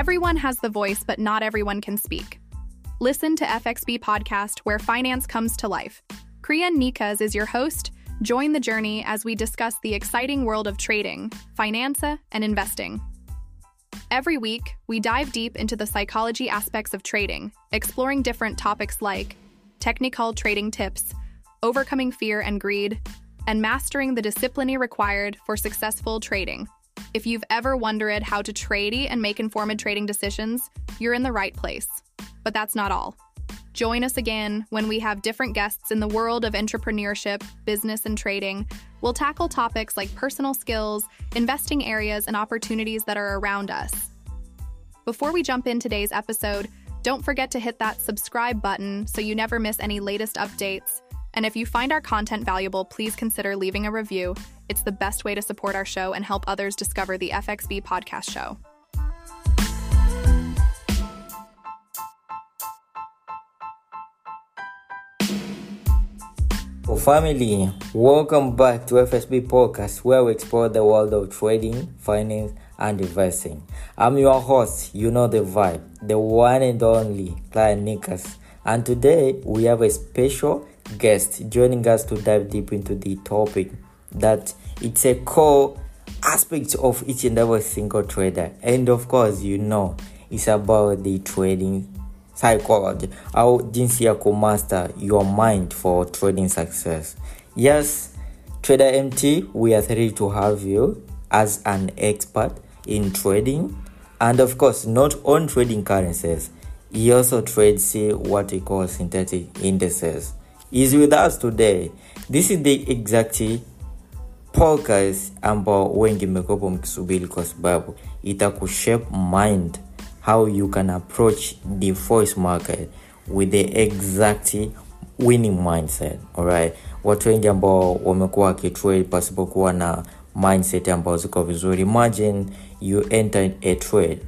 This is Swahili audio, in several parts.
Everyone has the voice, but not everyone can speak. Listen to FXB Podcast, where finance comes to life. Kriyan Nikas is your host. Join the journey as we discuss the exciting world of trading, finance, and investing. Every week, we dive deep into the psychology aspects of trading, exploring different topics like technical trading tips, overcoming fear and greed, and mastering the discipline required for successful trading. If you've ever wondered how to trade and make informed trading decisions, you're in the right place. But that's not all. Join us again when we have different guests in the world of entrepreneurship, business, and trading. We'll tackle topics like personal skills, investing areas, and opportunities that are around us. Before we jump in today's episode, don't forget to hit that subscribe button so you never miss any latest updates. And if you find our content valuable, please consider leaving a review. It's the best way to support our show and help others discover the FXB podcast show. Oh, family, welcome back to FSB Podcast, where we explore the world of trading, finance, and investing. I'm your host, you know the vibe, the one and only Client Nikas. And today we have a special guest joining us to dive deep into the topic that it's a core aspect of each and every single trader. And of course, you know, it's about the trading psychology au jinsi ya master your mind for trading success. Yes trader mt we are thrilled to have you as an expert in trading. And of course not on trading currencies he also trades what we call synthetic indices is with us today. This is the exact podcast ambao wengi mmekuwepo mkisubiri kwa sababu itakushape mind how you can approach the forex market with the exact winning mindset alright? Watu wengi ambao wamekuwa wakitrade pasipokuwa na mindset ambao ziko vizuri imagine you enter a trade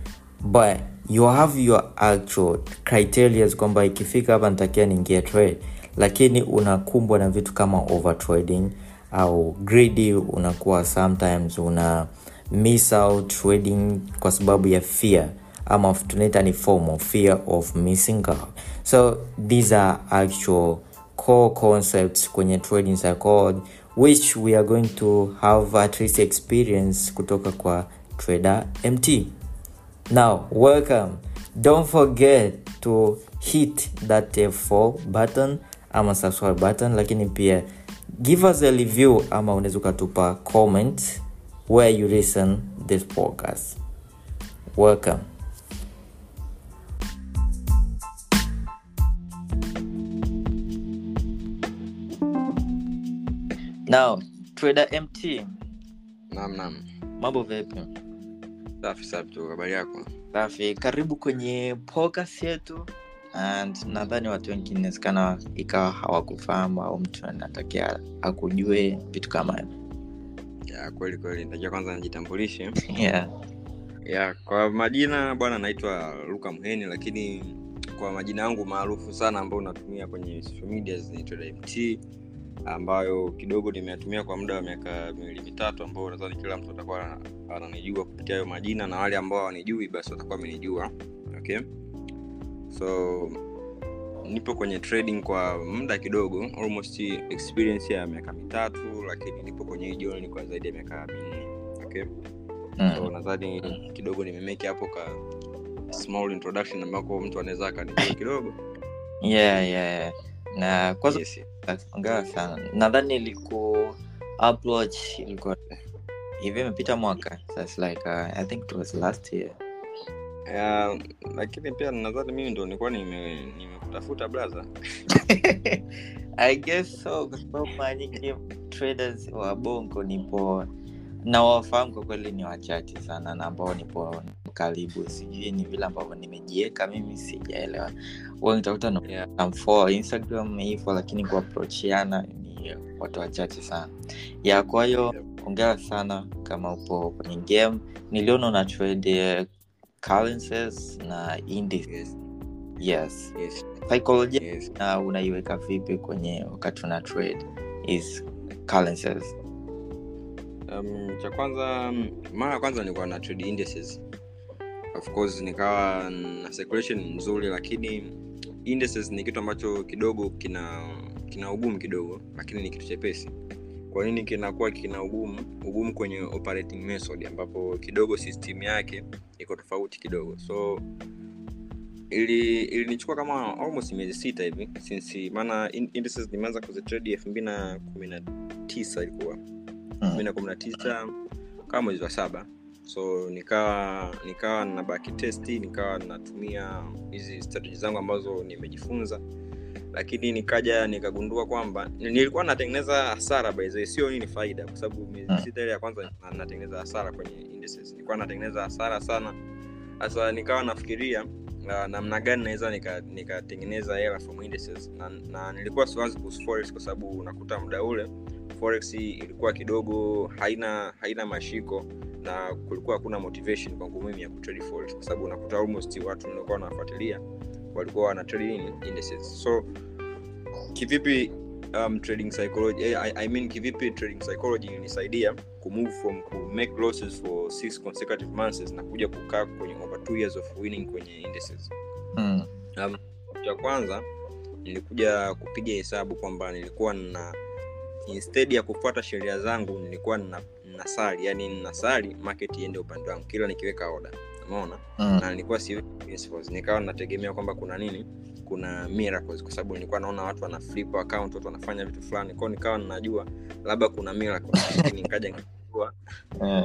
but you have your actual criteria kwamba ikifika hapa nitakia niingia trade lakini unakumbwa na vitu kama overtrading au greedy unakuwa sometimes una miss out trading kwa sababu ya fear ama tunaita ni form of fear of missing out. So these are actual core concepts kwenye trading psychology which we are going to have at least experience kutoka kwa trader mt now welcome. Don't forget to hit that f4 button ama subscribe button lakini pia give us a review ama unaweza ukatupa comment where you listen this podcast. Welcome. Now trader mt Naam, naam. mambo vipi? Safi safi tu, habari yako? safi. Karibu kwenye podcast yetu and nadhani watu wengi inawezekana ikawa hawakufahamu au mtu anatakia akujue vitu kama hivyo. Yeah, kweli kweli. Ntakia kwanza nijitambulishe. Yeah. yeah, kwa majina bwana naitwa luka mheni lakini kwa majina yangu maarufu sana ambayo unatumia kwenye social media zinaitwa mt ambayo kidogo nimeyatumia kwa muda wa miaka miwili mitatu ambao nadhani kila mtu atakuwa ananijua kupitia hayo majina na wale ambao hawanijui basi watakuwa amenijua okay so nipo kwenye trading kwa muda kidogo almost experience ya miaka mitatu lakini nipo kwenye hii joni kwa zaidi ya miaka minne okay so mm. nadhani kidogo nimemeki hapo ka small introduction ambako mtu anaweza akanijua kidogo yeah, yeah. na kwanza yes. ongera sana nadhani iliku upload ilikuwa hivi imepita mwaka so it's like uh, i think it was last year Uh, lakini pia nadhani mimi ndo nilikuwa nime- nimekutafuta blaza i guess so kwa sababu mara nyingi traders wa bongo nipo na wafahamu kwa kweli ni wachache sana na ambao nipo karibu sijui ni vile ambavyo nimejieka mimi sijaelewa. Yeah. namfollow instagram hivyo lakini kuaprochiana ni watu wachache sana. Ya kwa hiyo ongera sana kama upo kwenye game. Niliona una trade eh, currencies na indices yes. yes psychology Yes. na unaiweka vipi kwenye wakati una trade is currencies Um, cha kwanza mm, mara ya kwanza nilikuwa na trade indices of course nikawa na circulation nzuri lakini indices ni kitu ambacho kidogo kina kina ugumu kidogo lakini ni kitu chepesi kwa nini kinakuwa kina ugumu? Ugumu kwenye operating method ambapo kidogo system yake iko tofauti kidogo. So ili ilinichukua kama almost miezi sita hivi since maana indices nimeanza kuzitrade elfu mbili na kumi na tisa ilikuwa. Elfu mbili na kumi na tisa kama mwezi wa saba. So nikawa nikawa na baki testi nikawa natumia hizi strategy zangu ambazo nimejifunza lakini nikaja nikagundua kwamba nilikuwa natengeneza hasara by sio nini faida kwa sababu miezi Mm. sita ile ya kwanza natengeneza hasara kwenye indices. Nilikuwa natengeneza hasara sana. Sasa nikawa nafikiria uh, namna gani naweza nika- hela from indices. Na, na nilikuwa siwazi kuhusu forex kwa sababu unakuta muda ule forex ilikuwa kidogo haina haina mashiko na kulikuwa hakuna motivation kwangu mimi ya kutrade forex kwa sababu unakuta almost watu nilikuwa nawafuatilia walikuwa wana indices so kivipi um, trading psychology eh, I, I mean kivipi trading psychology ilinisaidia kumove from ku make losses for six consecutive months na kuja kukaa kwenye over two years of winning kwenye indices. Mm. um, cha kwanza nilikuja kupiga hesabu kwamba nilikuwa na instead ya kufuata sheria zangu nilikuwa na nasari yani nasari market iende upande wangu kila nikiweka oda umeona Mm. na nilikuwa principles nikawa nategemea kwamba kuna nini? Kuna miracles. Kwa sababu nilikuwa naona watu wana flip account watu wanafanya vitu fulani. Kwao nikawa ninajua labda kuna miracles lakini nikaja nikajua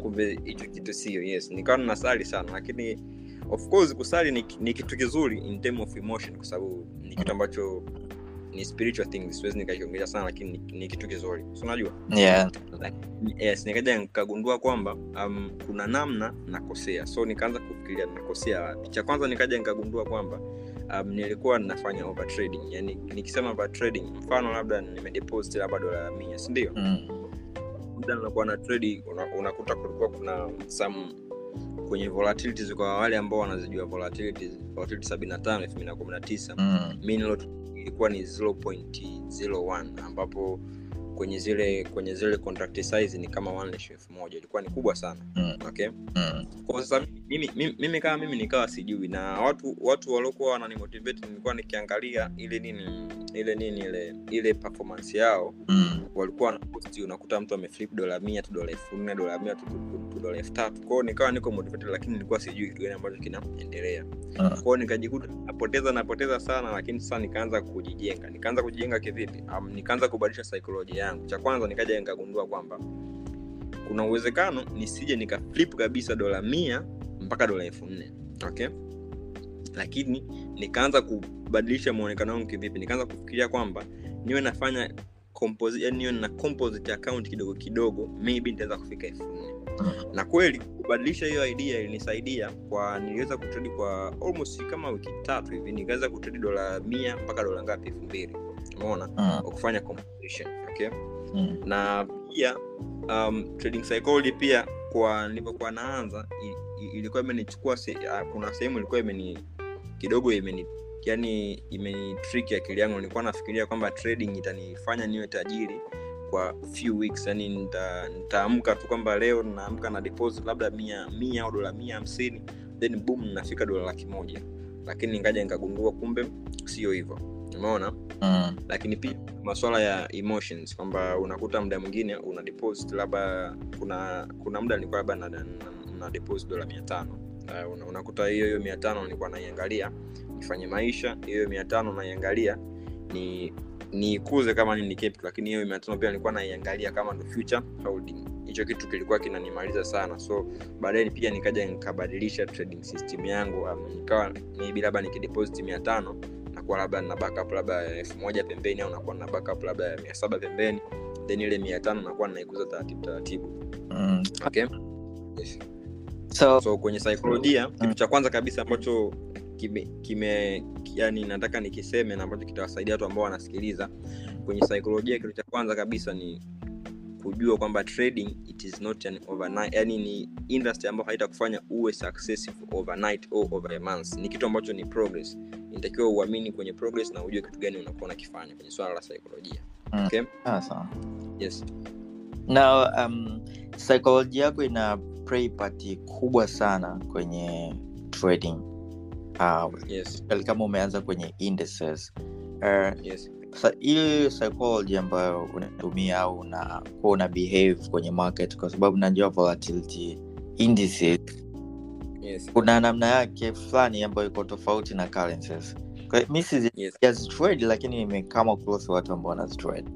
kumbe hicho kitu sio yes. Nikawa ninasali sana. Lakini of course kusali ni, ni kitu kizuri in term of emotion. Kwa sababu ni kitu ambacho ni spiritual thing siwezi nikakiongelea sana lakini ni, ni kitu kizuri. Si unajua? Yeah. yes nikaja nikagundua kwamba um, kuna namna nakosea. So nikaanza kufikiria nakosea wapi. Cha kwanza nikaja nikagundua kwamba um, nilikuwa ninafanya overtrading. Yani nikisema overtrading mfano labda nimedeposit labda dola mia sindio Mm. muda nakuwa na trade una, unakuta kulikuwa kuna some kwenye volatilities kwa wale ambao wanazijua volatilities volatility 75 2019 Mm. mean lot ilikuwa ni 0.01 ambapo kwenye zile kwenye zile contract size ni kama 1 elfu moja ilikuwa ni kubwa sana Mm. okay Mm. kwa sasa mimi, mimi, mimi kama mimi nikawa sijui na watu watu waliokuwa wananimotivate nilikuwa nikiangalia ile nini ile nini ile ile performance yao Mm. walikuwa wanaposti unakuta mtu ameflip dola mia tu dola elfu nne dola mia tu dola elfu tatu kwao nikawa niko motivated lakini nilikuwa sijui kitu gani ambacho kinaendelea. Mm. kwao nikajikuta napoteza napoteza sana lakini sasa nikaanza kujijenga. Nikaanza kujijenga kivipi? Um, nikaanza kubadilisha saikolojia yangu. Cha kwanza nikaja nikagundua kwamba kuna uwezekano nisije nikaflip kabisa dola mia mpaka dola elfu nne. Okay? Lakini nikaanza kubadilisha mwonekano wangu kivipi? Nikaanza kufikiria kwamba niwe nafanya composi- yani niwe na composite account kidogo kidogo maybe nitaweza kufika elfu nne. Na kweli kubadilisha hiyo idea ilinisaidia kwa niliweza kutredi kwa almost kama wiki tatu hivi nikaweza kutredi dola mia mpaka dola ngapi? Elfu mbili. Umeona? Mm. kwa kufanya composition okay? Mm. na pia um, trading psychology pia kwa nilipokuwa naanza ilikuwa imenichukua se, uh, kuna sehemu ilikuwa imeni kidogo imeni yani imeni trick akili yangu. Nilikuwa nafikiria kwamba trading itanifanya niwe tajiri kwa few weeks. Yani nita- nitaamka tu kwamba leo naamka na deposit labda mia mia au dola mia hamsini. Then boom nafika dola laki moja. Lakini ngaja nikagundua kumbe sio hivyo. Umeona? Mm. lakini pia maswala ya emotions kwamba unakuta muda mwingine una deposit labda kuna kuna muda nilikuwa labda na, na, na deposit dola mia tano. Uh, unakuta hiyo hiyo mia tano nilikuwa naiangalia nifanye maisha hiyo mia tano naiangalia ni niikuze kama nini capital lakini hiyo mia tano pia nilikuwa naiangalia kama ndo future holding hicho kitu kilikuwa kinanimaliza sana so baadaye pia nikaja nikabadilisha trading system yangu um, nikawa maybe labda nikidepositi mia tano nakuwa labda na backup labda elfu moja pembeni au nakuwa na backup labda mia saba pembeni then ile mia tano nakuwa naikuza taratibu taratibu Mm. okay? yes. so so kwenye saikolojia kitu cha kwanza kabisa ambacho kime, kime yani nataka nikiseme na ambacho kitawasaidia watu ambao wanasikiliza kwenye saikolojia kitu cha kwanza kabisa ni kujua kwamba trading it is not an overnight yani ni industry ambayo haitakufanya uwe successful overnight or over a month ni kitu ambacho ni progress inatakiwa uamini kwenye progress na ujue kitu gani unakuwa unakifanya kwenye swala la saikolojia Mm. okay? sawa yes. na um, psychology yako ina play part kubwa sana kwenye trading uh, Yes. kama umeanza kwenye indices uh, Yes. sa- ili psychology ambayo unatumia au unakuwa una behave kwenye market kwa sababu najua volatility indices Yes. kuna namna yake fulani ambayo iko tofauti na currencies mi Yes. lakini nimekama close watu ambao wanazitrade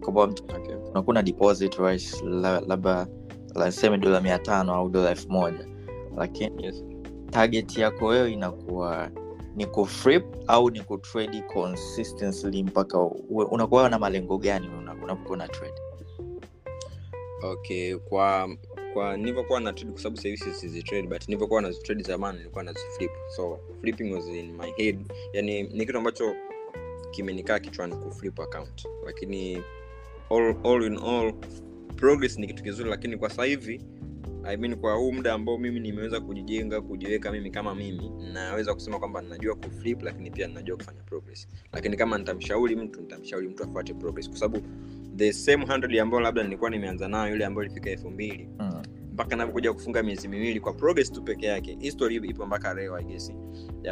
kwamba Okay. unakuwa na deposit rice labda laseme dola mia tano au dola elfu moja lakini Yes. Target yako wewe inakuwa ni kuflip au ni kutrade mpaka unakuwa na malengo gani una- unapokuwa na trade? Okay kwa kwa nilivyokuwa na trade kwa sababu sasa hivi sizi trade but nilivyokuwa na trade zamani nilikuwa na flip. So flipping was in my head. Yani ni kitu ambacho kimenikaa kichwani kuflip account. Lakini all, all in all progress ni kitu kizuri lakini kwa sasa hivi I mean, kwa huu muda ambao mimi nimeweza kujijenga kujiweka mimi kama mimi naweza kusema kwamba najua kuflip lakini pia najua kufanya progress. Lakini kama nitamshauri mtu nitamshauri mtu afuate progress. Kwa sababu the same 100 ambayo labda nilikuwa nimeanza nayo ile ambayo ilifika elfu mbili mm. mpaka napokuja kufunga miezi miwili kwa progress tu peke yake history ipo mpaka leo I guess.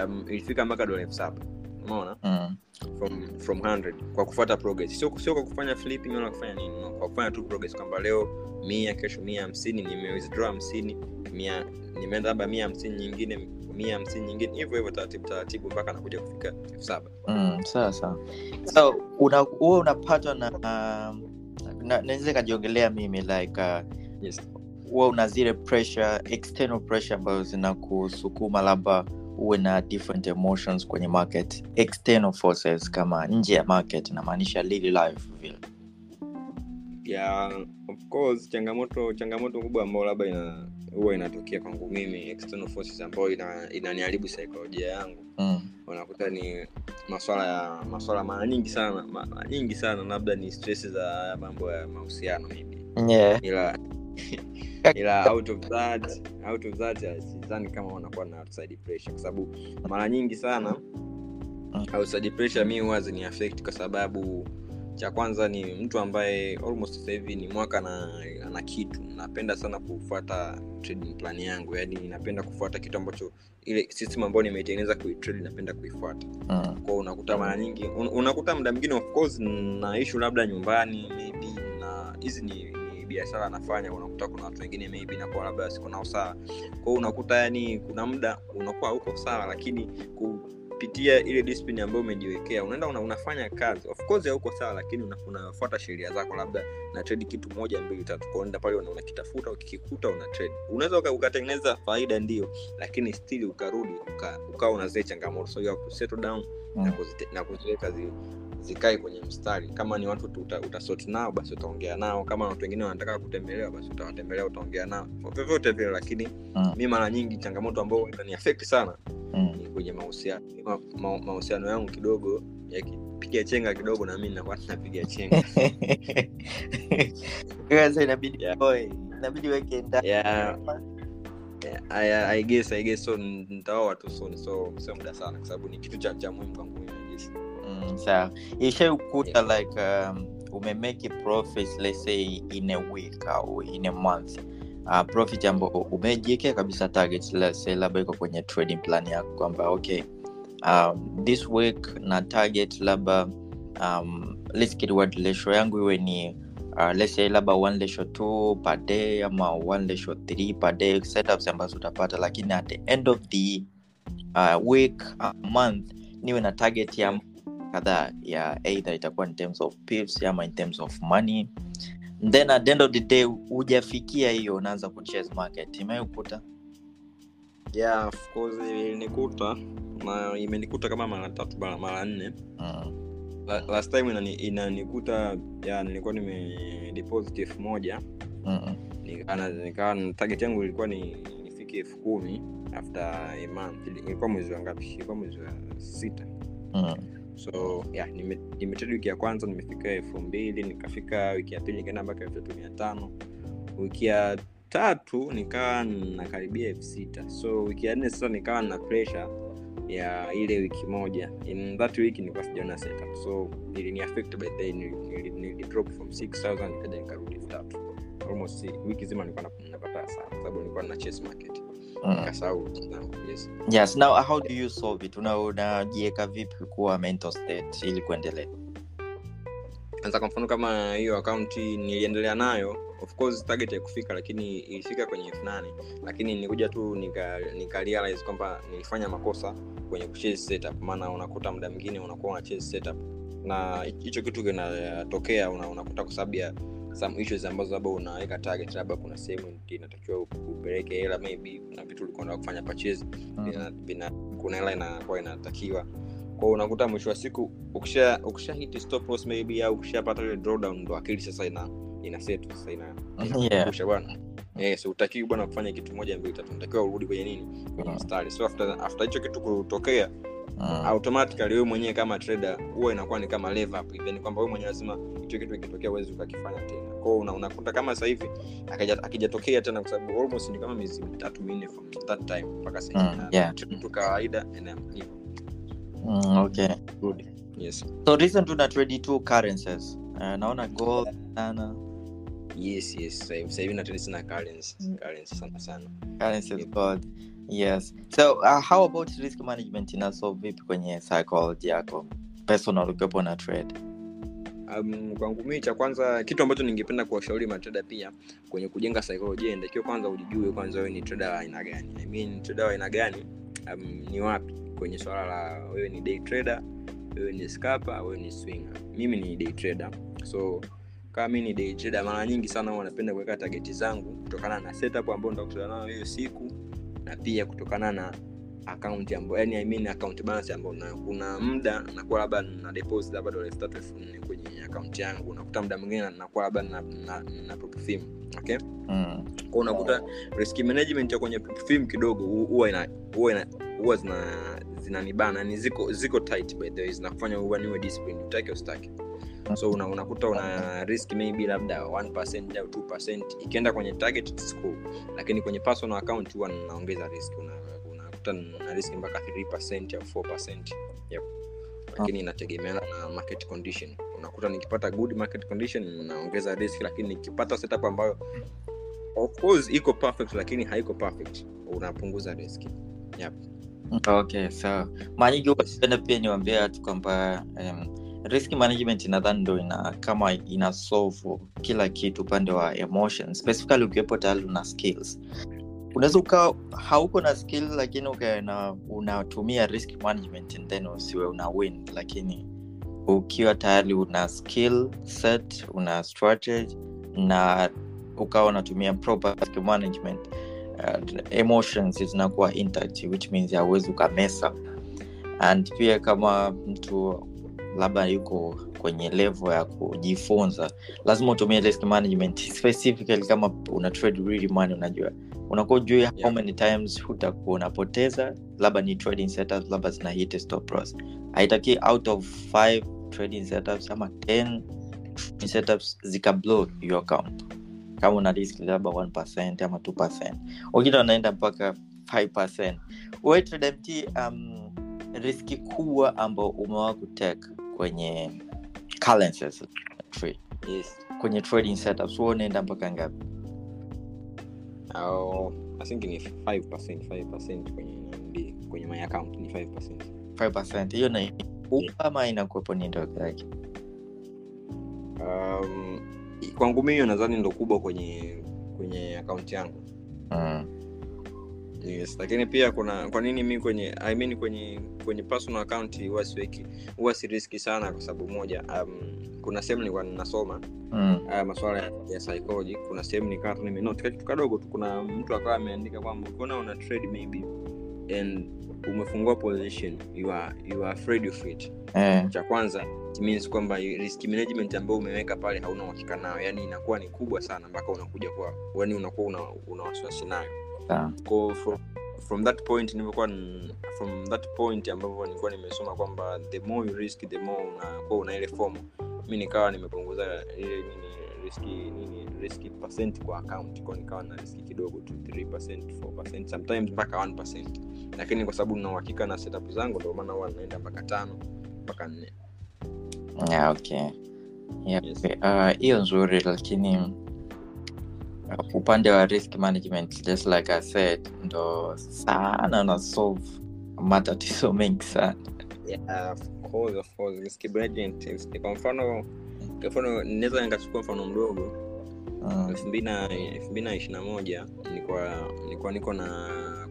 Um, ilifika mpaka dola elfu saba umeona Mm. from, from 100 kwa kufuata progress sio, sio kwa kufanya flipping wala kufanya nini no. kwa kufanya tu progress kwamba leo mia kesho mia hamsini nimewithdraw hamsini mia nimeenda labda mia hamsini nyingine mia hamsini nyingine hivyo hivyo taratibu taratibu mpaka nakuja kufika elfu saba Mm, sawa sawa so una huwa unapatwa na na- naweza ikajiongelea mimi like uh, yes. huwa una zile pressure external pressure ambazo zinakusukuma labda uwe na different emotions kwenye market external forces kama nje ya market namaanisha life vile yeah, of course changamoto changamoto kubwa ambayo labda ina huwa inatokea kwangu mimi external forces ambayo ina, inaniharibu saikolojia yangu mm. unakuta ni maswala ya maswala mara nyingi sana mara nyingi sana labda ni stress za mambo ya mahusiano mimi yeah. ila ila out of that out of that uh, sidhani kama wanakuwa na outside pressure kwa sababu mara nyingi sana outside pressure mi huwa zini affect kwa sababu cha kwanza ni mtu ambaye almost sasa hivi ni mwaka na ana kitu. Napenda sana kufuata trading plan yangu yani napenda kufuata kitu ambacho ile system ambayo nimeitengeneza kuitrade napenda kuifuata. Mm. kwao unakuta mara nyingi un, unakuta muda mwingine of course na ishu labda nyumbani maybe na hizi ni biashara anafanya unakuta kuna watu wengine maybe nakuwa labda siko nao sawa. Kwao unakuta yani kuna muda unakuwa huko sawa lakini kupitia ile discipline ambayo umejiwekea unaenda una, unafanya kazi. Of course hauko sawa lakini unafuata sheria zako labda na trade kitu moja mbili tatu kwa unaenda pale unakitafuta ukikikuta una trade. Unaweza uka- ukatengeneza faida ndio lakini still ukarudi uka- ukawa una zile changamoto. So you have to settle down na Mm. na kuziweka zi, zikae kwenye mstari kama ni watu uta, utasoti nao basi utaongea nao kama watu wengine wanataka kutembelewa basi utawatembelea utaongea nao Kwa vyovyote vile lakini Mm. mi mara nyingi changamoto ambao ni sana Mm. ni kwenye mahusiano ma, ma, mahusiano yangu kidogo yakipiga chenga kidogo na mi nakuwa napiga chenga inabidi Yeah. boy, inabidi weke ndani. Yeah. Yeah, I, I guess, I guess so nitaoa tu soon so sio muda sana kwa sababu ni kitu cha, cha muhimu kwangu mimi. Mm, sawa. Ishaukuta like um, umemake profit let's say in a week au in a month. Uh, profit ambao umejiekea kabisa target let's say labda iko kwenye trading plan yako kwamba okay um, this week na target labda um, let's ratio yangu iwe ni uh, let's say labda one ratio two per day ama one ratio three per day setups ambazo utapata. Lakini at the end of the uh, week uh, month niwe na target ya kadhaa ya either itakuwa in terms of pills ama in terms of money. Then at the end of the day hujafikia hiyo unaanza kuchase market. Imeukuta yeah of course ilinikuta. Na imenikuta kama mara tatu mara mara nne. Mm. La, last time inani- inanikuta ya nilikuwa nimedeposit elfu moja. Mm. nikawa target yangu ilikuwa ni nifike elfu kumi after a month. Ilikuwa mwezi wa ngapi? Ilikuwa mwezi wa sita. Mm. So yeah, nime- nimetrade wiki ya kwanza nimefika elfu mbili nikafika wiki ya pili nikaenda mpaka elfu tatu mia tano. Wiki ya tatu nikawa nakaribia elfu sita. So wiki ya nne sasa nikawa na pressure ya ile wiki moja. In that week nilikuwa sijaona setup. So ilini affect from 6000 nikaja nikarudi elfu tatu. Almost wiki zima nilikuwa nap- napata sana sababu nilikuwa na chase market. Nikasahau zangu yes. Yes now how do you solve it? Una- unajiweka vipi kuwa mental state ili kuendelea? Anza kwa mfano kama hiyo akaunti niliendelea nayo of course target ya kufika lakini ilifika kwenye elfu nane. Lakini nikuja tu nika, nika realize kwamba nilifanya makosa kwenye kuchase setup. Maana unakuta muda mwingine unakuwa una chase setup. Na hicho kitu kinatokea una, unakuta kwa sababu ya some issues ambazo labda unaweka target labda kuna sehemu inatakiwa upeleke hela maybe kuna vitu ulikuenda kufanya purchase vina, kuna hela inakuwa inatakiwa. Kwao unakuta mwisho wa siku ukisha ukisha hit stop loss maybe au ukishapata ile drawdown ndo akili sasa ina ina set sasa ina Yeah. bwana. So utakiwi bwana kufanya kitu moja mbili tatu unatakiwa urudi kwenye nini? Kwenye Mm. mstari. So after after hicho kitu kutokea Mm. automatically wewe mwenyewe kama trader huwa inakuwa ni kama level up. Then kwamba wewe mwenyewe lazima hicho kitu ikitokea uwezi ukakifanya tena. Kwao una, unakuta kama sasa hivi akijatokea tena kwa sababu almost ni kama miezi mitatu minne from that time mpaka sasa Mm, yeah. tu kawaida hivyo. Mm, okay. Good. Yes. So recent tuna trade two currencies. Uh, naona gold sana yes yes. Sasa hivi- natrade sana currency currency sana sana. Currencies gold yes. So uh, how about risk management? Inaso vipi kwenye psychology yako? Personal ukiwepo na trade? Um, kwangu mii cha kwanza kitu ambacho ningependa kuwashauri matreda pia kwenye kujenga saikolojia inatakiwa kwanza ujijue kwanza wewe ni trader wa aina gani. I mean, trader wa aina gani? Um, ni wapi kwenye swala la wewe ni day trader wewe ni scalper wewe ni swinger. Mimi ni day trader. So kama mi ni day trader mara nyingi sana huwa napenda kuweka tageti zangu kutokana na setup ambayo nitakutana nayo hiyo siku na pia kutokana na akaunti ambayo yani I mean account balance ambayo nayo kuna muda nakuwa labda na deposit labda dola elfu tatu elfu nne kwenye akaunti yangu unakuta muda mwingine nakuwa labda na, na, na propfilm okay? Mm. kwa unakuta risk management ya kwenye propfilm kidogo hu- huwa ina huwa ina huwa zina zinanibana yani ziko ziko tight by the way zinakufanya uwe niwe discipline utake ustake so una, unakuta una risk maybe labda 1% au 2% ikienda kwenye target school lakini kwenye personal account huwa naongeza risk. Una, unakuta na risk mpaka 3% au 4% yep. lakini inategemeana na market condition. Unakuta nikipata good market condition naongeza risk. Lakini nikipata setup ambayo of course iko perfect lakini haiko perfect unapunguza risk. Yep. okay so mara nyingi huwa pia niwambia watu kwamba um, risk management nadhani ndo ina kama ina kila kitu upande wa emotion specifically ukiwepo tayari una skills. Unaweza ukawa hauko na skill lakini ukaena unatumia risk management then usiwe una win lakini ukiwa tayari una skill set una strategy na ukawa unatumia proper risk management uh, emotions zinakuwa intact which means hauwezi ukamesa. And pia kama mtu labda yuko kwenye levo ya kujifunza lazima utumie risk management specifically kama una trade really money unajua. Unakuwa ujui how many times hutakuwa unapoteza labda ni trading setups labda zina hit stop loss. Haitaki out of 5 trading setups ama 10 trading setups zika blow your account. Kama una risk labda 1 ama 2 wengine wanaenda mpaka 5 Wewe Trader MT, um, riski kubwa ambao umewa kutake kwenye currencies trade. Yes kwenye trading setups wewe unaenda mpaka ngapi? Oh, i think ni 5% 5% kwenye nandi, kwenye my account ni 5% 5 hiyo na ama inakuwepo ni ndogo yake? Um, kwangu mimi hiyo nadhani ndo kubwa kwenye kwenye akaunti yangu. Mm. Yes lakini pia kuna kwa nini mi kwenye I mean kwenye kwenye personal account huwa siweki huwa siriski sana kwa sababu moja um, kuna sehemu nilikuwa ninasoma Mm. uh, maswala ya, ya psychology kuna sehemu nikaa tu kitu kadogo tu kuna mtu akawa ameandika kwamba ukiona una trade maybe and umefungua position you are, you are afraid of it Eh, cha kwanza it means kwamba risk management ambayo umeweka pale hauna uhakika nayo yani inakuwa ni kubwa sana mpaka unakuja kwa yani unakuwa una, una wasiwasi nayo. Ko from, from that point nilivyokuwa from that point ambavyo nilikuwa nimesoma kwamba the more you risk the more unakuwa una ile fomu mi nikawa nimepunguza ile nini riski nini riski percent kwa account. Kwa nikawa na riski kidogo tu 3% 4% sometimes mpaka 1% lakini kwa sababu nina uhakika na setup zangu ndio maana huwa naenda mpaka tano mpaka nne. Yeah, okay. Yeah, Yes. Uh, hiyo nzuri lakini upande wa risk management just like i said ndo sana na solve matatizo mengi sana yeah, of course, of course. Risk management kwa mfano kwa mfano naweza nikachukua mfano mdogo mm. elfu mbili na ishiri na moja nilikuwa nilikuwa niko na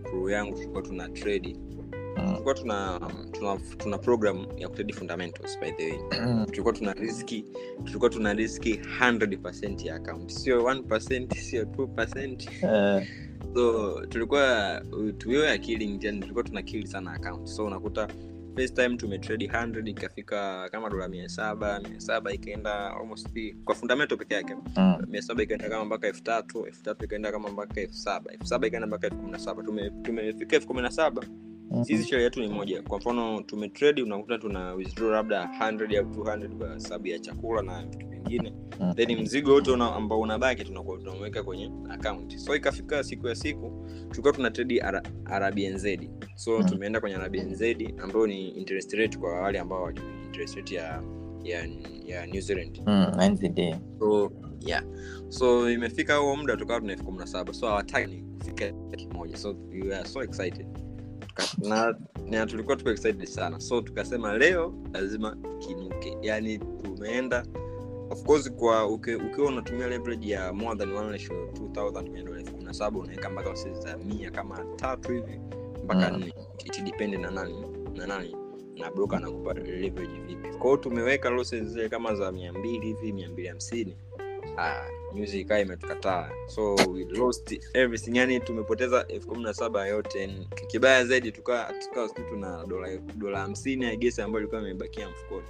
kuru yangu tulikuwa tuna trade Mm. Tulikuwa tuna, tuna tuna program ya kutrade fundamentals by the way. Tulikuwa tuna riski tulikuwa tuna riski 100% ya account. Sio 1% sio 2% Eh, so tulikuwa tuiwe akili yani tulikuwa tuna kili sana account. So unakuta first time tumetrade 100 ikafika kama dola mia saba mia saba ikaenda almost kwa fundamento peke yake mm. mia saba ikaenda kama mpaka elfu tatu elfu tatu ikaenda kama mpaka elfu saba elfu saba ikaenda mpaka elfu kumi na saba. Tume- tumefika elfu kumi na saba Mhm. sisi share yetu ni moja. Kwa mfano tumetrade unakuta tuna withdraw labda 100 au 200 kwa sababu ya chakula na vitu vingine. Mhm. then mzigo wote una, ambao unabaki tunakuwa tunaweka kwenye account. So ikafika siku ya siku tulikuwa tuna trade RBNZ so Mhm. tumeenda kwenye RBNZ ambayo ni interest rate kwa wale ambao wajui interest rate ya ya, ya New Zealand. Mm, so yeah. So imefika huo muda tukawa tuna elfu kumi na saba. So hawataki kufika kimoja so we are so excited Tuka- na, na tulikuwa tuko excited sana. So tukasema leo lazima kinuke. Yani tumeenda. Of course kwa uki- ukiwa unatumia leverage ya more than one ratio 2000 kwenye elfu kumi na saba unaweka mpaka losses za mia kama tatu hivi mpaka Mm. nne. It depend na nani na nani na broker anakupa leverage vipi. Kwa hiyo tumeweka losses zile kama za mia mbili hivi mia mbili hamsini news ikawa imetukataa so we lost everything. Yani tumepoteza elfu kumi na saba yote. Kibaya zaidi tukawa sijui tuna dola hamsini agesi ambayo ilikuwa imebakia mfukoni.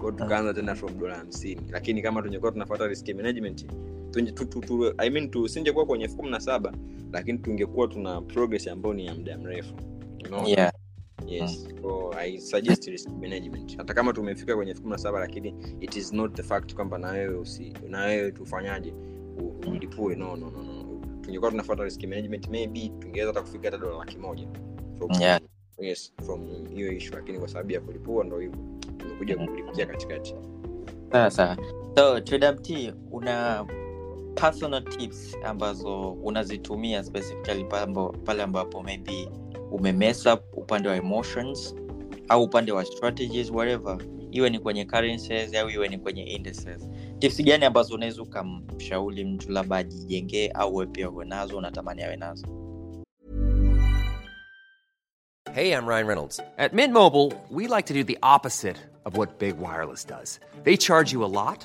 Kwao tukaanza tena from dola hamsini. Lakini kama tungekuwa tunafuata risk management tu, tu, tu, I mean, tusingekuwa kwenye elfu kumi na saba lakini tungekuwa tuna progress ambayo ni ya muda mrefu. Umeona? Yeah. Yes so i suggest risk management. Hata kama tumefika kwenye elfu kumi na saba lakini it is not the fact kwamba na wewe usi na wewe tufanyaje? Ulipue. No no no no tungekuwa tunafuata risk management maybe tungeweza hata kufika hata dola laki moja. From, Yeah. yes from hiyo ishu lakini kwa sababu ya kulipua ndo hivyo. Tumekuja kulipikia katikati. Sawa sawa. So tdmt una personal tips ambazo unazitumia specifically pale ambapo maybe umemess up upande wa emotions au upande wa strategies iwe ni kwenye currencies au iwe ni kwenye indices tips gani ambazo unaweza ukamshauri mtu labda ajijengee au uwe nazo unatamani awe nazo Hey, I'm Ryan Reynolds. At Mint Mobile, we like to do the opposite of what Big Wireless does. They charge you a lot,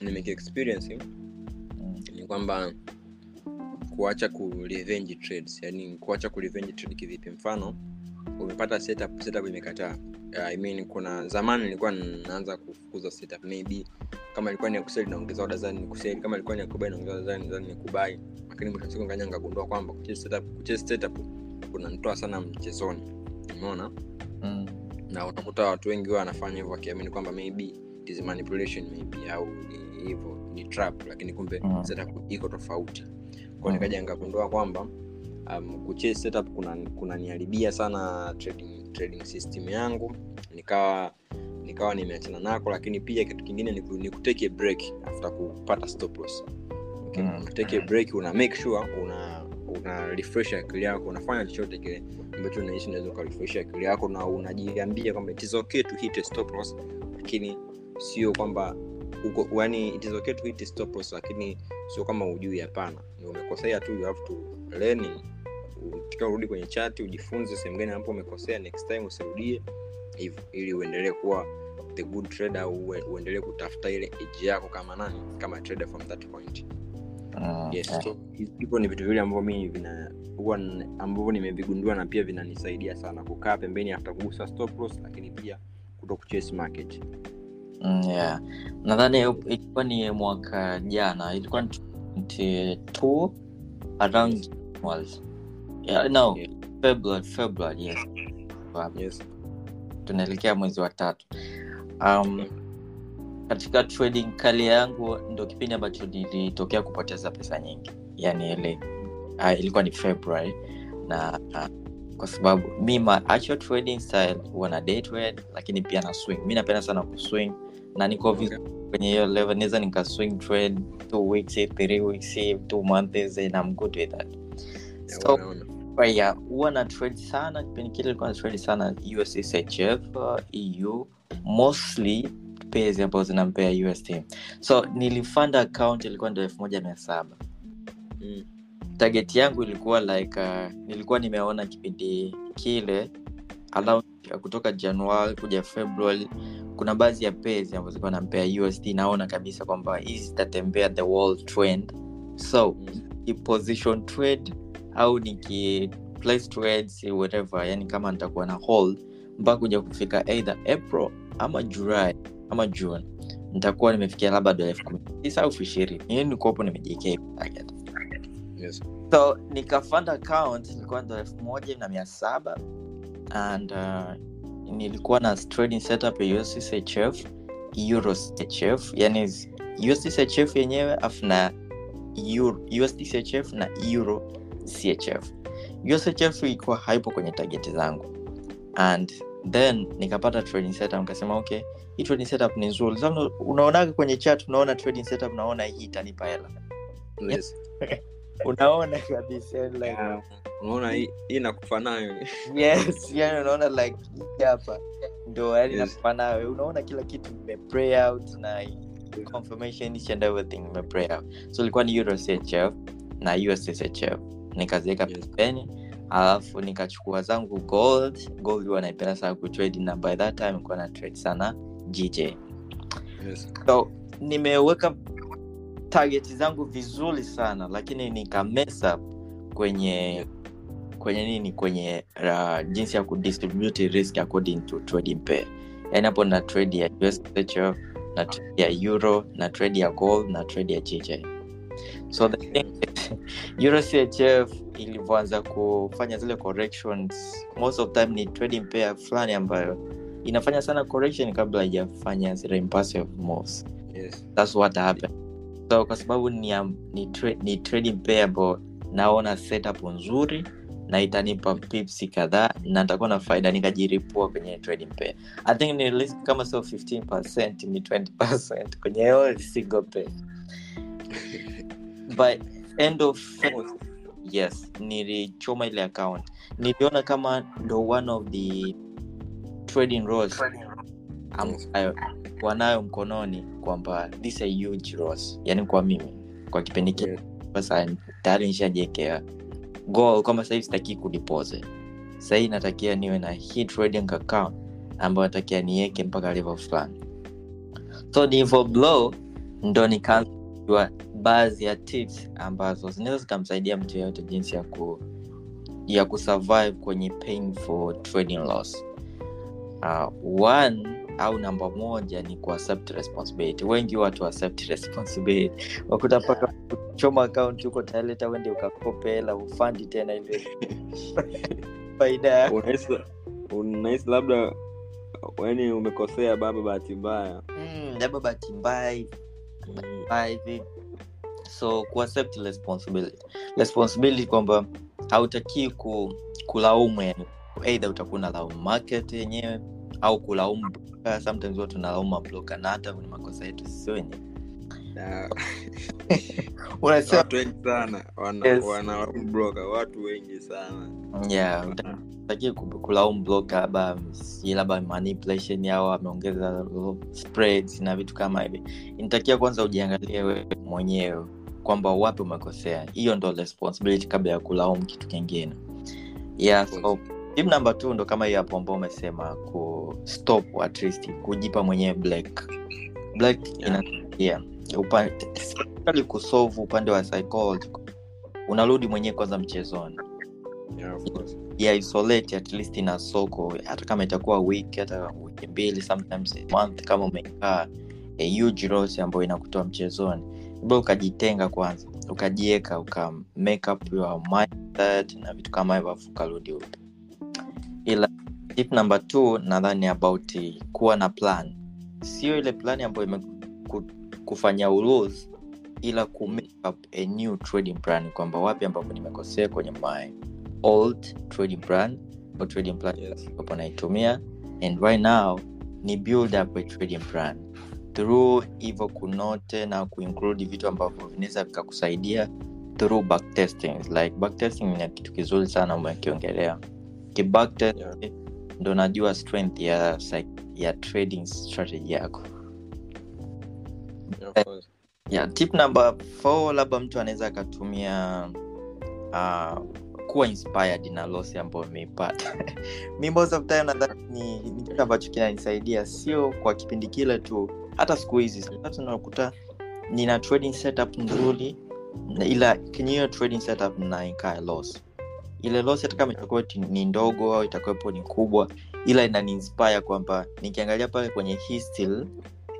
nimekiexperience ni kwamba kuacha ku revenge trades yani kuacha ku revenge trade kivipi? Mfano umepata setup setup imekataa. I mean kuna zamani nilikuwa naanza kufukuza setup maybe kama ilikuwa ni ya kuseli naongeza zani nikuseli kama ilikuwa ni ya kubai naongeza order zani zani nikubai lakini mwisho siku nganya ngagundua kwamba kucheza setup kucheza setup kunanitoa sana mchezoni. Umeona? Mm. na utakuta watu wengi huwa wanafanya hivyo wakiamini kwamba maybe it is manipulation maybe au ni hivyo ni trap lakini kumbe Mm. setup iko tofauti kwao Mm. nikaja nikagundua kwamba um, kuchase setup kuna kunaniharibia sana trading, trading system yangu nikawa nikawa nimeachana nako lakini pia kitu kingine ni, ni kuteke a break after kupata stop loss okay? Mm. Unatake a break una make sure una una refresh akili yako unafanya chochote kile ambacho unaishi unaweza ukarefresh akili yako na unajiambia kwamba it is okay to hit a stop loss lakini sio kwamba uko yani it is okay to hit stop loss lakini sio kama ujui hapana. Ni umekosea tu you have to learning urudi kwenye chati ujifunze sehemu gani ambapo umekosea next time usirudie ili uendelee kuwa the good trader au uendelee kutafuta ile edge yako kama nani kama trader from that point. Mm. yes so hivyo ni vitu vile ambavyo mimi vina huwa ambavyo nimevigundua na pia vinanisaidia sana kukaa pembeni after kugusa stop loss lakini pia kuto kuchase market Mm, yeah. nadhani ilikuwa ni mwaka jana ilikuwa ni 22 around was yeah, no Yeah. february february yes. Yes. Tunaelekea mwezi wa tatu. Um, katika trading kali yangu ndo kipindi ambacho nilitokea kupoteza pesa nyingi. Yani ile uh, ilikuwa ni february na uh, kwa sababu mi actual trading style huwa na day trade lakini pia na swing. Mi napenda sana kuswing na niko Okay. vizuri kwenye hiyo level. Naweza nika swing trade two weeks three weeks two months and I'm good with that. Yeah, so huwa yeah, na trade sana. Kipindi kile ilikuwa na trade sana USSHF uh, EU mostly pezi ambazo zinampea UST so nilifanda account ilikuwa ndo elfu moja mia saba. Mm. target yangu ilikuwa like uh, nilikuwa nimeona kipindi kile around kutoka januari kuja february kuna baadhi ya pairs ambazo zilikuwa nampea usd naona kabisa kwamba hizi zitatembea the world trend. So ni position trade au niki place trades whatever yani kama nitakuwa na hold mpaka kuja kufika either april ama july ama june. Nitakuwa nimefikia labda dola elfu kumi na tisa au elfu ishirini. Hiyo nikuwapo target yes. So nikafund account ilikuwa ndo elfu moja na mia saba and uh, nilikuwa na trading setup ya USCHF EuroCHF yani USCHF yenyewe afu na euro, USDCHF na euro CHF USCHF ilikuwa haipo kwenye target zangu. And then nikapata trading setup nikasema okay hii trading setup ni nzuri. Unaonaga kwenye chat unaona trading setup naona hii itanipa hela. Yes unaona kabisa like, Yeah. unaona hii inakufa nayo. Yes yani unaona like hapa ndo yani Yes. nakufa nayo. Unaona kila kitu nimepray out na confirmation each and everything nimepray out. So ilikuwa ni euro na USSHF nikaziweka Yes. pembeni alafu nikachukua zangu gold. Gold huwa naipenda sana kutrade na by that time kuwa na trade sana gj yes. So nimeweka target zangu vizuri sana lakini nika mess up kwenye kwenye nini kwenye uh, jinsi ya kudistribute risk according to trading pair. Yani hapo na trade ya USHF na trade ya euro na trade ya gold na trade ya jj so the thing is, EuroCHF ilivyoanza kufanya zile corrections most of time ni trading pair fulani ambayo inafanya sana correction kabla haijafanya zile impassive moves. Yes. that's what happened so kwa sababu ni, ni, tra- ni trading pair ambayo naona setup nzuri na itanipa pipsi kadhaa na nitakuwa na faida nikajiripua kwenye trading pair. I think ni risk kama sio 15 ni 20 kwenye hiyo single pair. By end of yes nilichoma ile account. Niliona kama ndo one of the trading roles ambayo wanayo mkononi kwamba this a huge loss. Yani kwa mimi kwa kipindi kile yeah. sasa tayari nishajiekea goal kwamba sahii sitaki kudipoze sahii natakia niwe na hii trading account ambayo natakia niweke mpaka level fulani. So nilivyo blow ndo nikaanza baadhi ya tips ambazo zinaweza zikamsaidia mtu yeyote jinsi ya ku ya kusurvive kwenye painful trading loss. Uh, one au namba moja ni kuaccept responsibility. Wengi watu accept responsibility. Wakuta mpaka choma akaunti huko taleta wende ukakope hela ufandi tena ile faida yako. Unahisi labda yani umekosea baba bahati mbaya? Mm, labda bahati mbaya hivi, so kuaccept responsibility. Responsibility kwamba hautakii ku, kulaumu yani. Eidha utakuwa unalaumu market yenyewe au kulaumu. Broker. sometimes watu nalaumu mabloka na hata kwenye makosa yetu sisi wenyewe. Watu wengi sana wana, Yes. wana broker watu wengi sana. Yeah, utakii kulaumu bloka labda si labda manipulation yao ameongeza spreads na vitu kama hivi. Inatakia kwanza ujiangalie wewe mwenyewe kwamba wapi umekosea. Hiyo ndo responsibility kabla ya kulaumu kitu kingine. Yeah, so tip namba t ndo kama hiyo hapo ambao umesema ku stop at least kujipa mwenyewe black. Black inasaidia. Upande kusolve upande wa psychology. Unarudi mwenyewe kwanza mchezoni. Yeah, of ya isolate at least na soko. Hata kama itakuwa wiki hata wiki mbili sometimes a month kama umekaa a huge loss ambayo inakutoa mchezoni. Ba ukajitenga kwanza. Ukajieka uka make up your mindset na vitu kama hivyo afu ukarudi upya ila tip number two nadhani about kuwa na plan. Sio ile plan ambayo imekufanya ku- ulose ila ku make up a new trading plan kwamba wapi ambapo nimekosea kwenye my old trading plan or trading plan Yes. naitumia. And right now ni build up a trading plan. Through hivyo kunote na kuinclude vitu ambavyo vinaweza vikakusaidia through backtesting. Like backtesting ni kitu kizuri sana umekiongelea kibacktest Yeah. ndo najua strength ya ya trading strategy yako. Yeah, yeah, tip number four labda mtu anaweza akatumia uh, kuwa inspired na losi ambayo imeipata mi most of time nadhani ni ni kitu ambacho kinanisaidia sio kwa kipindi kile tu hata siku hizi. Sasa unakuta nina trading setup nzuri ila kenye hiyo trading setup naikaa loss ile losi hata kama itakuwa ni ndogo au itakuwepo ni kubwa ila inaniinspire kwamba nikiangalia pale kwenye histil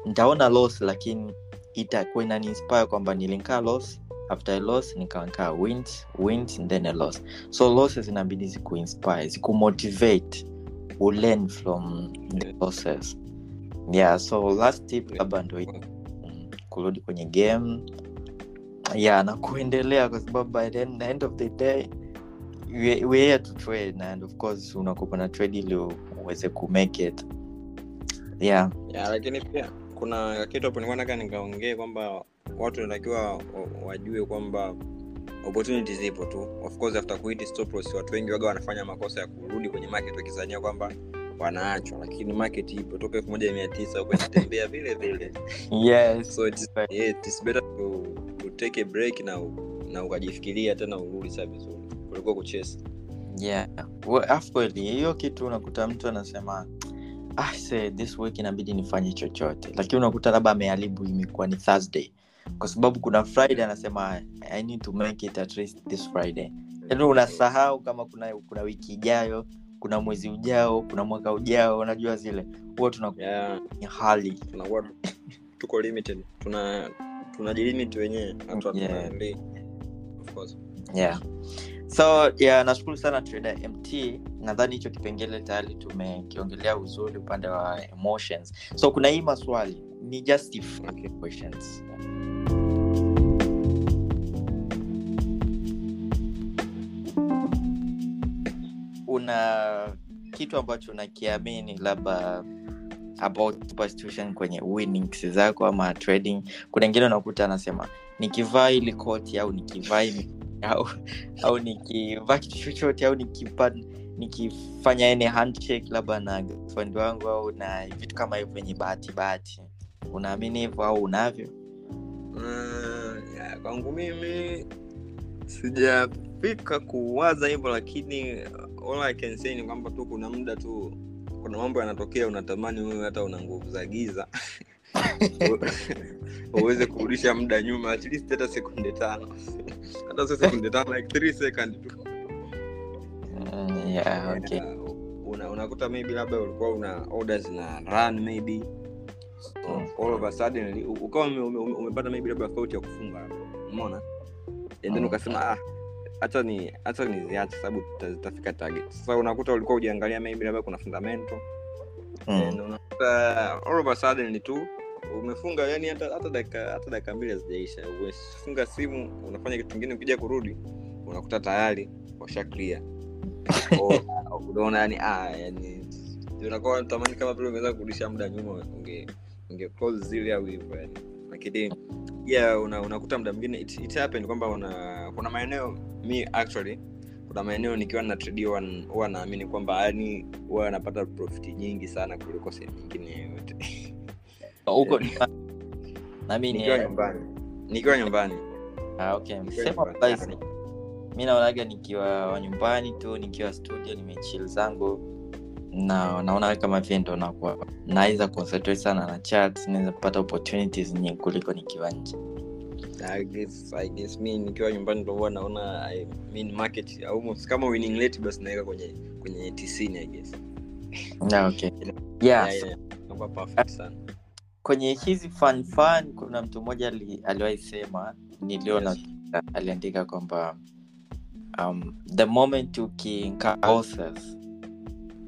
nitaona loss lakini itakuwa inaniinspire kwamba nilinkaa loss after a loss nikaankaa wins then a loss. So losses inabidi zikuinspire zikumotivate ulearn from the losses. Yeah so last tip labda ndo mm, kurudi kwenye game. Yeah na kuendelea kwa sababu by the end, of the day we're here to trade and of course unakopa na trade ili uweze kumake it. Yeah. Yeah, lakini pia kuna kitu hapo nilikuwa nataka nikaongee kwamba watu wanatakiwa wajue kwamba opportunity zipo tu. Of course after kuhit stop loss watu wengi waga wanafanya makosa ya kurudi kwenye market wakizania kwamba wanaachwa lakini market ipo. Toka elfu moja mia tisa huko inatembea vile vile. Yes. So it's, yeah, it's better to, to take a break na na ukajifikiria tena urudi saa vizuri kuliko kuchesa yeah. Kweli hiyo kitu unakuta mtu anasema ah, say, this week inabidi nifanye chochote. Lakini unakuta labda ameharibu imekuwa ni thursday. Kwa sababu kuna friday anasema i need to make it at least this friday. Yani unasahau kama kuna kuna wiki ijayo kuna mwezi ujao kuna mwaka ujao unajua zile. Huwa tuna yeah, hali. Tunakuwa tuko limited. Tuna tunajilimit wenyewe. Yeah. hatunaendelei. of course. Yeah so yeah nashukuru sana trader mt nadhani hicho kipengele tayari tumekiongelea uzuri upande wa emotions. So kuna hii maswali. Ni just if Okay. questions. Una kitu ambacho unakiamini labda about kwenye winnings zako ama trading. Kuna ingine unakuta anasema nikivaa ili koti au nikivaa au, au nikivaa kitu chochote au nikipa nikifanya ene handshake labda na girlfriend wangu au na vitu kama hivyo venye bahati bahati. Unaamini hivyo au unavyo? Mm, ya, kwangu mimi sijafika kuwaza hivyo lakini all I can say ni kwamba tu kuna muda tu kuna mambo yanatokea unatamani wewe hata una nguvu za giza. Uweze kurudisha muda nyuma at least hata sekunde tano. Hata sekunde tano like three second tu. Mm, yeah, okay. Una, unakuta maybe labda ulikuwa una orders na run maybe. So, all of a sudden ukawa ume- ume- ume- umepata maybe labda fault ya kufunga umeona? And then Mm. ukasema ah hata ni hata niziache sababu tuta- zitafika target. Sasa unakuta ulikuwa ujiangalia maybe labda kuna fundamental and mm. unakuta all of a sudden tu umefunga yani hata hata dakika hata dakika mbili hazijaisha. Umefunga simu unafanya kitu kingine ukija kurudi unakuta tayari washa clear. Unaona yani ah yani unakuwa unatamani kama vile umeweza kurudisha muda nyuma unge unge close zile au hivyo yani lakini yeah una, unakuta muda mwingine it, it happened kwamba una kuna maeneo mi actually kuna maeneo nikiwa na trade huwa naamini kwamba yani huwa anapata profiti nyingi sana kuliko sehemu nyingine yoyote. Huko nami nikiwa nyumbani. Nikiwa nyumbani. Ah, okay. mi naonaga nikiwa nyumbani tu nikiwa studio nimechill zangu na naona kama vile ndo nakuwa naweza concentrate sana na chat naweza kupata opportunities nyingi kuliko nikiwa nje I guess, I guess mi nikiwa nyumbani ndo huwa naona I mean market almost kama winning rate basi naweka kwenye kwenye tisini I guess. yeah, okay. Yeah, yeah, yeah, inakuwa perfect sana. kwenye hizi fun fun kuna mtu mmoja ali- aliwahi sema niliona Yes. aliandika kwamba um, the moment ukiinka losses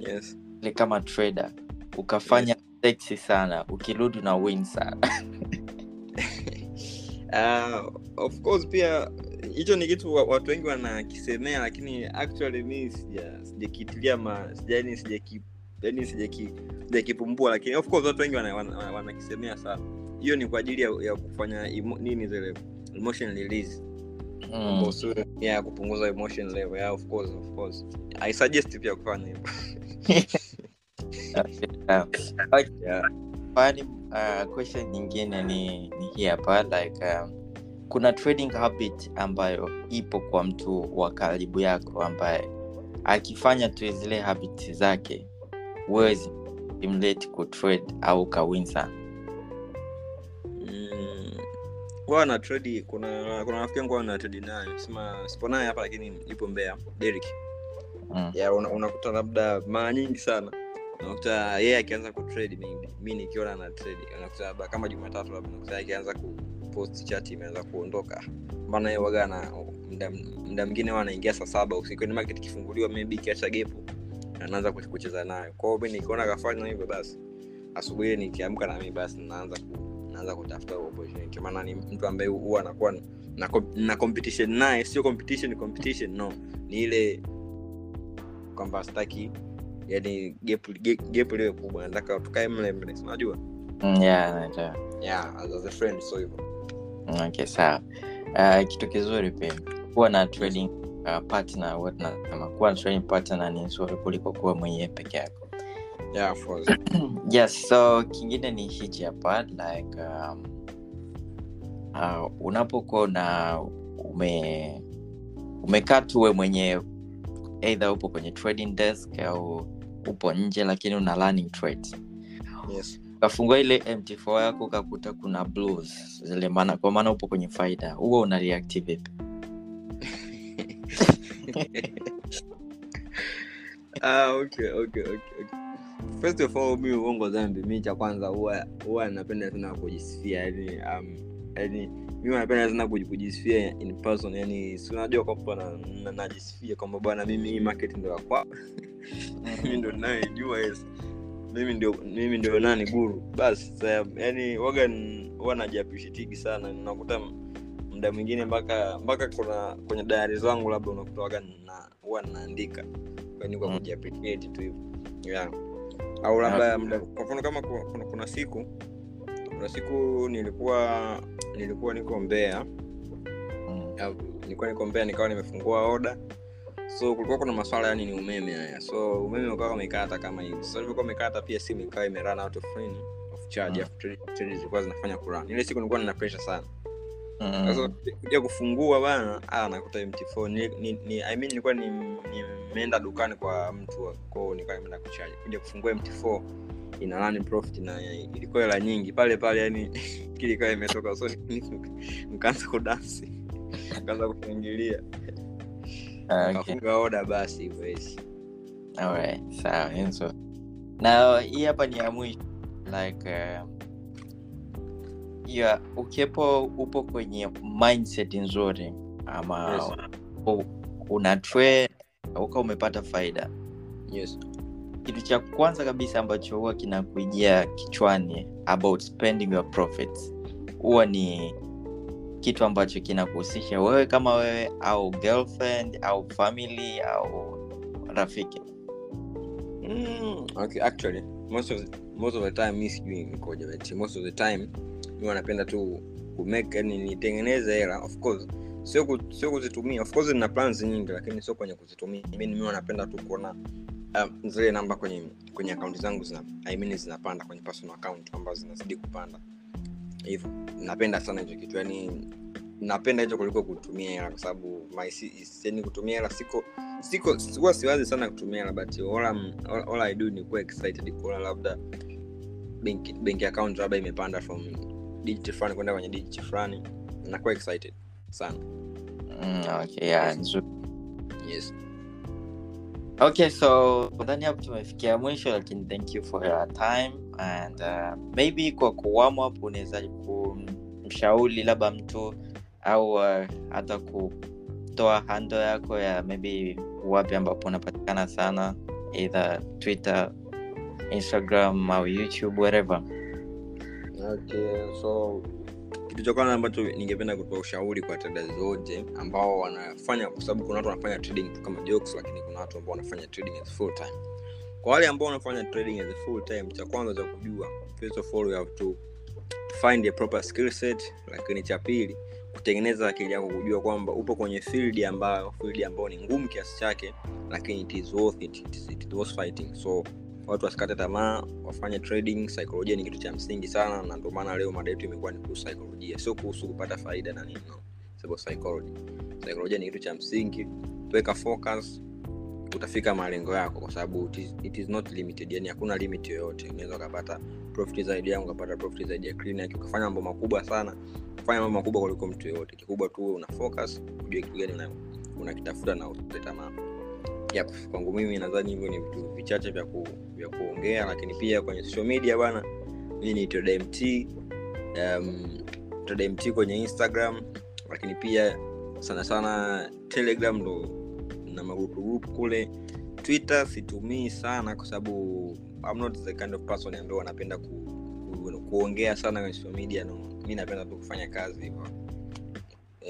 Yes. kama trader ukafanya sexy sana ukirudi na win sana Uh, of course pia hicho ni kitu watu wengi wanakisemea lakini actually mi sijakitilia sijani sijaki yani sijakipumbua lakini of course watu wengi wanakisemea wana, wana sana hiyo ni kwa ajili ya, ya kufanya emo, nini zile emotion release mm. yeah, kupunguza emotion level yeah, of course of course i suggest pia kufanya hivyo. Okay. Uh, question nyingine ni, ni hii hapa like um, kuna trading habit ambayo ipo kwa mtu wa karibu yako ambaye akifanya tu zile habit zake huwezi imlete kutrade au kawinsa Mm, huwa na trade kuna kuna rafiki yangu huwa na trade sema sipo naye hapa lakini ipo mbea Derek mm. yeah, una- unakuta labda mara nyingi sana. Unakuta yeye akianza kutrade maybe mi nikiona na unakuta labda kama jumatatu labda unakuta akianza kupost chat imeanza kuondoka. Mbana yeye mda mwingine anaingia saa saba usiku ni market ikifunguliwa maybe ikiacha gepu anaanza kucheza nayo. Kwao mi nikiona kafanya hivyo basi asubuhi nikiamka nami basi naanza naanza kutafuta maana ni mtu ambaye huwa anakuwa na, na competition naye sio competition competition no. Ni ile kwamba sitaki yani gepu liwe kubwa nataka tukae mle mle unajua? Mm, yeah, yeah as, as a friend so hivyo. Okay sawa. Uh, kitu kizuri pia kuwa na trading uh, partner huwa tunasema kuwa na trading partner ni nzuri kuliko kuwa mwenyewe peke yako. Yeah of course. Yes so kingine ni hichi hapa like um, uh, unapokuwa na ume umekaa tuwe mwenye eidha upo kwenye trading desk au upo nje lakini una learning trade. Yes. Ukafungua ile mt4 yako ukakuta kuna blues. Zile maana kwa maana upo kwenye faida. Huo una react vipi? Ah okay okay okay okay. First of all mi uongo dhambi. Mi cha kwanza huwa huwa napenda sana kujisifia yani um, yani mimi napenda sana kujisifia in person yani si unajua kwamba na- na- najisifia kwamba bwana mimi hii market ndo yakwa mimi ndo ninayoijua yes. Mimi ndio mimi ndio nani guru. Basi yani waga huwa najiapishitigi sana. Nakuta muda mwingine mpaka mpaka kuna kwenye dayari zangu labda unakuta waga na huwa naandika. Yani kwa Mm. tu hivo. Yeah. au labda kwa mfano kama ku- kuna, kuna siku kuna siku nilikuwa nilikuwa niko mbea Mm. nilikuwa niko mbea nikawa nimefungua oda so kulikuwa kuna maswala yani ni umeme haya so umeme ukawa umekata kama hivi so ilivyokuwa umekata pia simu ikawa imeran out of frame of charge Mm. mm. zilikuwa zinafanya kuran ile siku nilikuwa nina pressure sana Mm. kuja kufungua bana ah nakuta mt4 ni, ni, ni, I mean, nilikuwa ni- nimeenda dukani kwa mtu kwao nikawa nimeenda kuchaji kuja kufungua mt4 ina run profit na ilikuwa hela nyingi. Pale pale yani kilikuwa imetoka so nikaanza kudansi nikaanza kufungilia Ah, okay. oda basi hivyo hizi sawa Enzo. Na hii hapa ni ya mwisho. Like uh, yeah, ukiwepo upo kwenye mindset nzuri ama Yes. una trade uka umepata faida. Yes kitu cha kwanza kabisa ambacho huwa kinakujia kichwani about spending your profits huwa ni kitu ambacho kinakuhusisha wewe kama wewe au girlfriend au family au rafiki. Mm, mi sijui wanapenda tu nitengeneze hela sio kuzitumia. Plans nyingi lakini sio kwenye kuzitumia. Mi mi tu kuona um, zile namba kwenye kwenye akaunti zangu zina I mean zinapanda kwenye personal account ambazo zinazidi kupanda. Hivyo napenda sana hicho kitu yani napenda hicho kuliko kutumia hela kwa sababu yani kutumia hela siko siko huwa siwazi sana kutumia hela but all, all, all I do ni kuwa excited kuona labda benki benki account labda imepanda from digit fulani kwenda kwenye digit fulani nakuwa excited sana. Mm, okay, yeah, nzuri. Yes okay so nadhani hapo tumefikia mwisho lakini thank you for your time and uh, maybe kwa kuwarm up unaweza kumshauri labda mtu au uh, hata kutoa hando yako ya maybe wapi ambapo unapatikana sana either twitter instagram au youtube wherever okay so kwanza ambacho ningependa kutoa ushauri kwa traders zote ambao wanafanya kwa sababu kuna watu wanafanya trading tu kama jokes lakini kuna watu ambao wanafanya trading as full time. Kwa wale ambao wanafanya trading as full time cha kwanza cha kujua first of all you have to find a proper skill set lakini cha pili kutengeneza akili yako kujua kwamba upo kwenye field ambayo field ambayo ni ngumu kiasi chake lakini it is worth it, it is, it is worth fighting. So watu wasikate tamaa wafanye trading saikolojia ni kitu cha msingi sana na ndio maana leo mada yetu imekuwa ni kuhusu saikolojia sio kuhusu kupata faida na nini no. Psychology. Saikolojia ni kitu cha msingi. Weka focus utafika malengo yako kwa sababu it is, it is not limited. Yani hakuna limit yoyote. Unaweza ukapata profit zaidi yangu ukapata profit zaidi ya clinic ukafanya mambo makubwa sana. Kufanya mambo makubwa kuliko mtu yoyote. Kikubwa tu una focus ujue kitu gani una- unakitafuta na usite tamaa yep, kwangu mimi nadhani hivyo ni vitu vichache vya, ku, vya kuongea lakini pia kwenye social media bana mii ni tdmt um, tdmt kwenye instagram lakini pia sana sana telegram ndo na magrupugrupu kule twitter situmii sana kwa sababu I'm not the kind of person ambaye wanapenda ku, ku, kuongea sana kwenye social media no. mi napenda tu kufanya kazi hivyo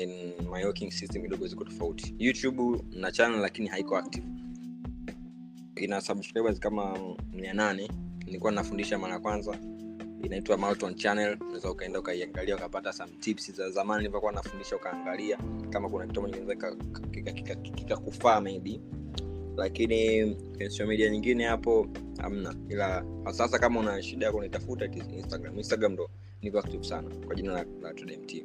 And my working system kidogo ziko tofauti. Youtube na channel lakini haiko active. Ina subscribers kama mia nane. Nilikuwa nafundisha mara ya kwanza. Inaitwa Malton channel. Unaweza ukaenda ukaiangalia ukapata some tips za zamani nilivyokuwa nafundisha ukaangalia kama kuna kitu kinaweza kika- kika- kika- kikakufaa maybe. Lakini social media nyingine hapo hamna. Ila sasa kama una shida ya kunitafuta instagram. Instagram ndo niko active sana kwa jina la, la tdmt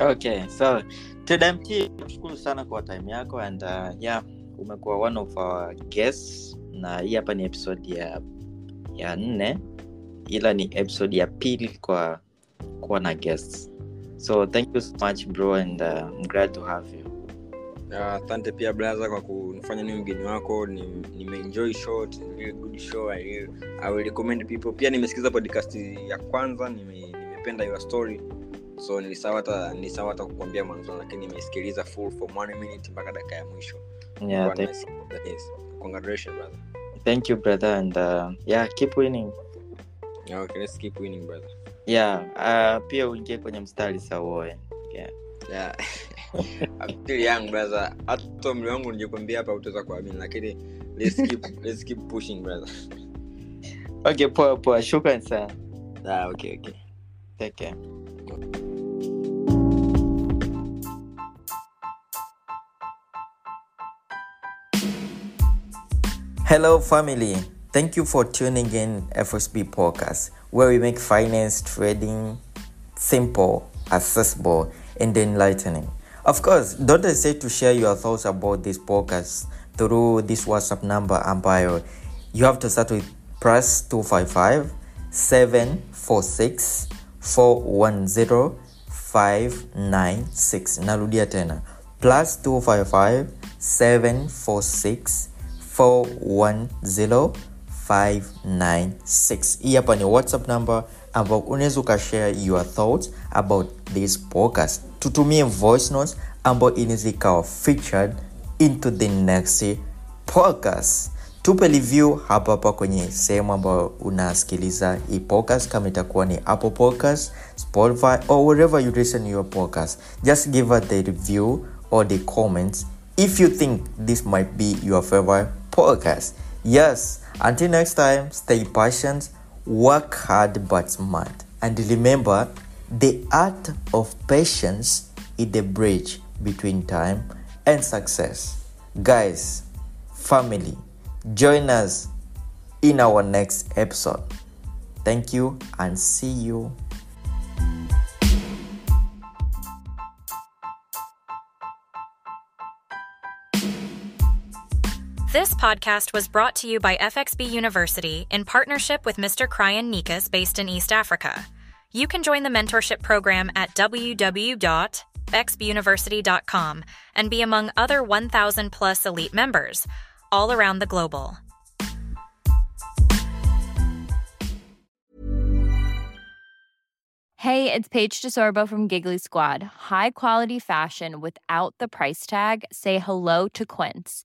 okay so tdmt nashukuru sana kwa time yako and uh, yeah umekuwa one of our guests na hii hapa ni episode ya ya nne ila ni episode ya pili kwa kuwa na guests. So thank you so much bro and uh, I'm glad to have you. Asante uh, pia braha kwa kunifanya ni mgeni wako Ni- nimeenjoy show it is a really good show I, I will recommend people. Pia nimesikiza podcast ya kwanza nime- your story so nilisahau hata nilisahau hata kukwambia mwanzo lakini full one minute mpaka dakika ya mwisho Yeah, thank, nice. Yes. Congratulations, brother. thank you brother and uh, yeah keep winning. Yeah, okay, let's keep winning, brother. Yeah, uh, pia uingie kwenye mstari sawoe. Yeah. Yeah. akili yangu brother. hata mli wangu nijikwambia hapa utaweza kuamini lakini let's keep, let's keep pushing brother Okay, poa poa. Shukran sana. ah, okay, okay. Take care. Hello, family. Thank you for tuning in FSB Podcast, where we make finance trading simple, accessible, and enlightening. Of course, don't hesitate to share your thoughts about this podcast through this WhatsApp number ambayo you have to start with plus 255 746 410 596. Narudia tena plus 255 746 410 596 hii hapa ni whatsapp number ambao unaweza ukashare your thoughts about this podcast. Tutumie voice notes ambayo inaweza ikawa featured into the next podcast. Tupe review hapa hapa kwenye sehemu ambayo unasikiliza hii podcast. Kama itakuwa ni apple podcast spotify or wherever you listen your podcast just give us the review or the comments. If you think this might be your favorite podcast. Yes until next time stay patient work hard but smart. And remember the art of patience is the bridge between time and success. Guys family join us in our next episode. Thank you and see you podcast was brought to you by FXB University in partnership with Mr. Kryan Nikas based in East Africa. You can join the mentorship program at www.xbuniversity.com and be among other 1,000 plus elite members all around the global. Hey, it's Paige DeSorbo from Giggly Squad. High quality fashion without the price tag. Say hello to Quince.